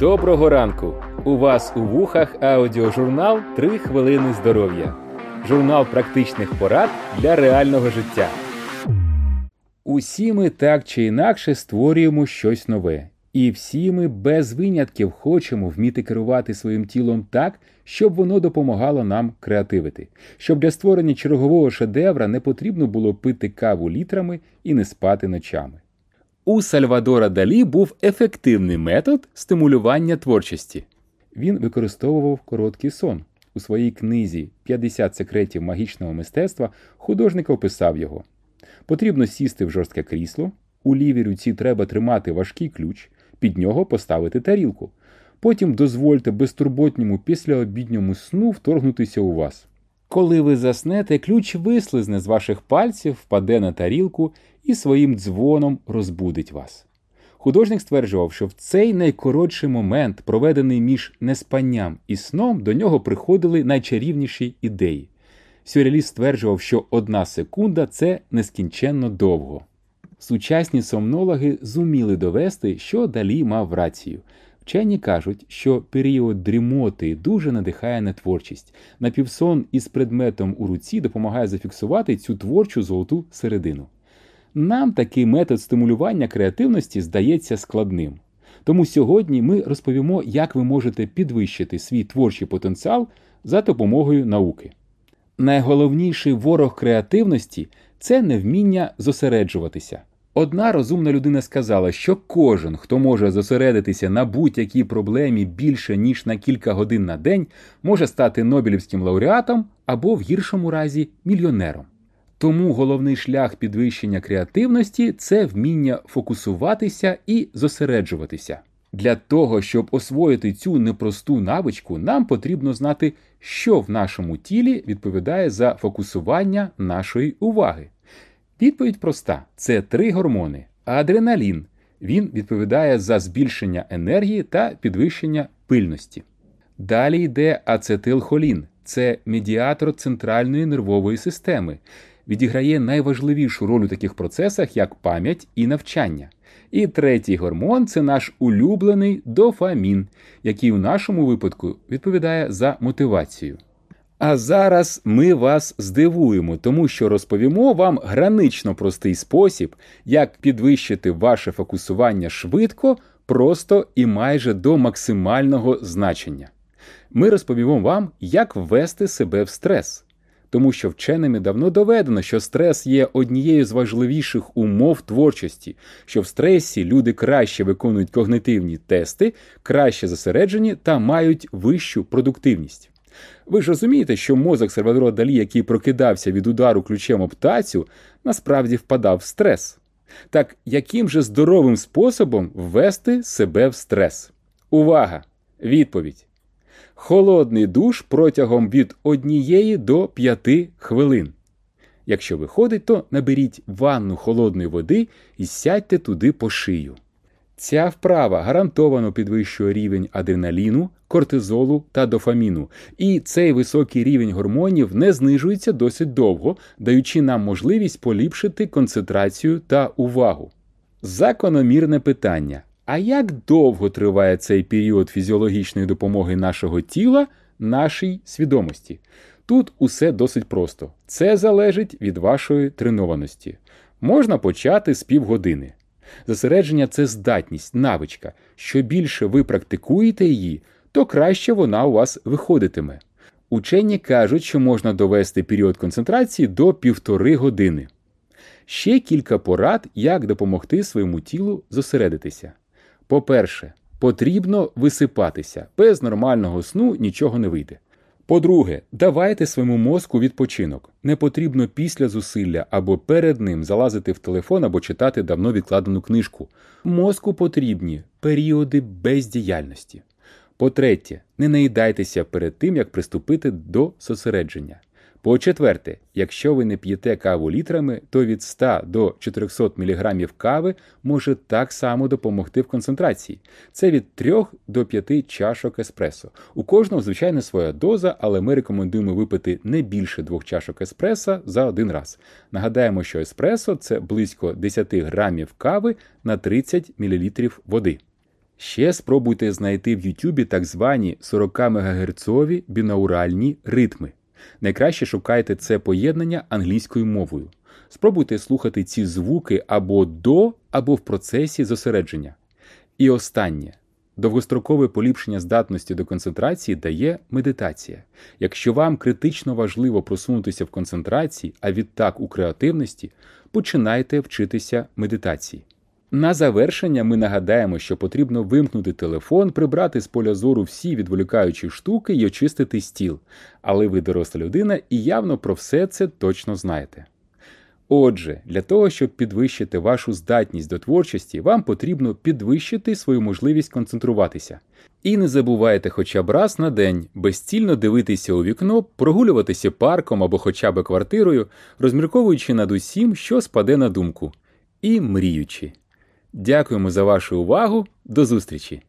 Доброго ранку! У вас у вухах аудіожурнал «3 хвилини здоров'я. Журнал практичних порад для реального життя. Усі ми так чи інакше створюємо щось нове. І всі ми без винятків хочемо вміти керувати своїм тілом так, щоб воно допомагало нам креативити, щоб для створення чергового шедевра не потрібно було пити каву літрами і не спати ночами. У Сальвадора Далі був ефективний метод стимулювання творчості. Він використовував короткий сон. У своїй книзі «50 секретів магічного мистецтва художник описав його. Потрібно сісти в жорстке крісло, у лівій руці треба тримати важкий ключ, під нього поставити тарілку. Потім дозвольте безтурботньому післяобідньому сну вторгнутися у вас. Коли ви заснете, ключ вислизне з ваших пальців, впаде на тарілку і своїм дзвоном розбудить вас. Художник стверджував, що в цей найкоротший момент, проведений між неспанням і сном, до нього приходили найчарівніші ідеї. Сюрреаліст стверджував, що одна секунда це нескінченно довго. Сучасні сомнологи зуміли довести, що Далі мав рацію. Вчені кажуть, що період дрімоти дуже надихає на творчість. Напівсон із предметом у руці допомагає зафіксувати цю творчу золоту середину. Нам такий метод стимулювання креативності здається складним. Тому сьогодні ми розповімо, як ви можете підвищити свій творчий потенціал за допомогою науки. Найголовніший ворог креативності це невміння зосереджуватися. Одна розумна людина сказала, що кожен, хто може зосередитися на будь-якій проблемі більше ніж на кілька годин на день, може стати Нобелівським лауреатом або в гіршому разі мільйонером. Тому головний шлях підвищення креативності це вміння фокусуватися і зосереджуватися. Для того, щоб освоїти цю непросту навичку, нам потрібно знати, що в нашому тілі відповідає за фокусування нашої уваги. Відповідь проста: це три гормони. Адреналін. Він відповідає за збільшення енергії та підвищення пильності. Далі йде ацетилхолін, це медіатор центральної нервової системи, відіграє найважливішу роль у таких процесах, як пам'ять і навчання. І третій гормон це наш улюблений дофамін, який у нашому випадку відповідає за мотивацію. А зараз ми вас здивуємо, тому що розповімо вам гранично простий спосіб, як підвищити ваше фокусування швидко, просто і майже до максимального значення. Ми розповімо вам, як ввести себе в стрес, тому що вченими давно доведено, що стрес є однією з важливіших умов творчості, що в стресі люди краще виконують когнитивні тести, краще зосереджені та мають вищу продуктивність. Ви ж розумієте, що мозок Сальвадора Далі, який прокидався від удару ключем об тацю, насправді впадав в стрес. Так яким же здоровим способом ввести себе в стрес? Увага! Відповідь. Холодний душ протягом від 1 до 5 хвилин. Якщо виходить, то наберіть ванну холодної води і сядьте туди по шию. Ця вправа гарантовано підвищує рівень адреналіну, кортизолу та дофаміну, і цей високий рівень гормонів не знижується досить довго, даючи нам можливість поліпшити концентрацію та увагу. Закономірне питання: а як довго триває цей період фізіологічної допомоги нашого тіла, нашій свідомості? Тут усе досить просто. Це залежить від вашої тренованості. Можна почати з півгодини. Зосередження це здатність, навичка. Що більше ви практикуєте її, то краще вона у вас виходитиме. Учені кажуть, що можна довести період концентрації до півтори години. Ще кілька порад, як допомогти своєму тілу зосередитися. По-перше, потрібно висипатися. Без нормального сну нічого не вийде. По-друге, давайте своєму мозку відпочинок. Не потрібно після зусилля або перед ним залазити в телефон або читати давно відкладену книжку. Мозку потрібні періоди бездіяльності. По-третє, не наїдайтеся перед тим, як приступити до зосередження. По-четверте, якщо ви не п'єте каву літрами, то від 100 до 400 мг кави може так само допомогти в концентрації. Це від 3 до 5 чашок еспресо. У кожного, звичайно, своя доза, але ми рекомендуємо випити не більше двох чашок еспресо за один раз. Нагадаємо, що еспресо це близько 10 грамів кави на 30 мл води. Ще спробуйте знайти в YouTube так звані 40 МГц бінауральні ритми. Найкраще шукайте це поєднання англійською мовою. Спробуйте слухати ці звуки або до, або в процесі зосередження. І останнє. Довгострокове поліпшення здатності до концентрації дає медитація. Якщо вам критично важливо просунутися в концентрації, а відтак у креативності, починайте вчитися медитації. На завершення ми нагадаємо, що потрібно вимкнути телефон, прибрати з поля зору всі відволікаючі штуки і очистити стіл. Але ви доросла людина і явно про все це точно знаєте. Отже, для того, щоб підвищити вашу здатність до творчості, вам потрібно підвищити свою можливість концентруватися. І не забувайте хоча б раз на день безцільно дивитися у вікно, прогулюватися парком або хоча б квартирою, розмірковуючи над усім, що спаде на думку, і мріючи. Дякуємо за вашу увагу. До зустрічі!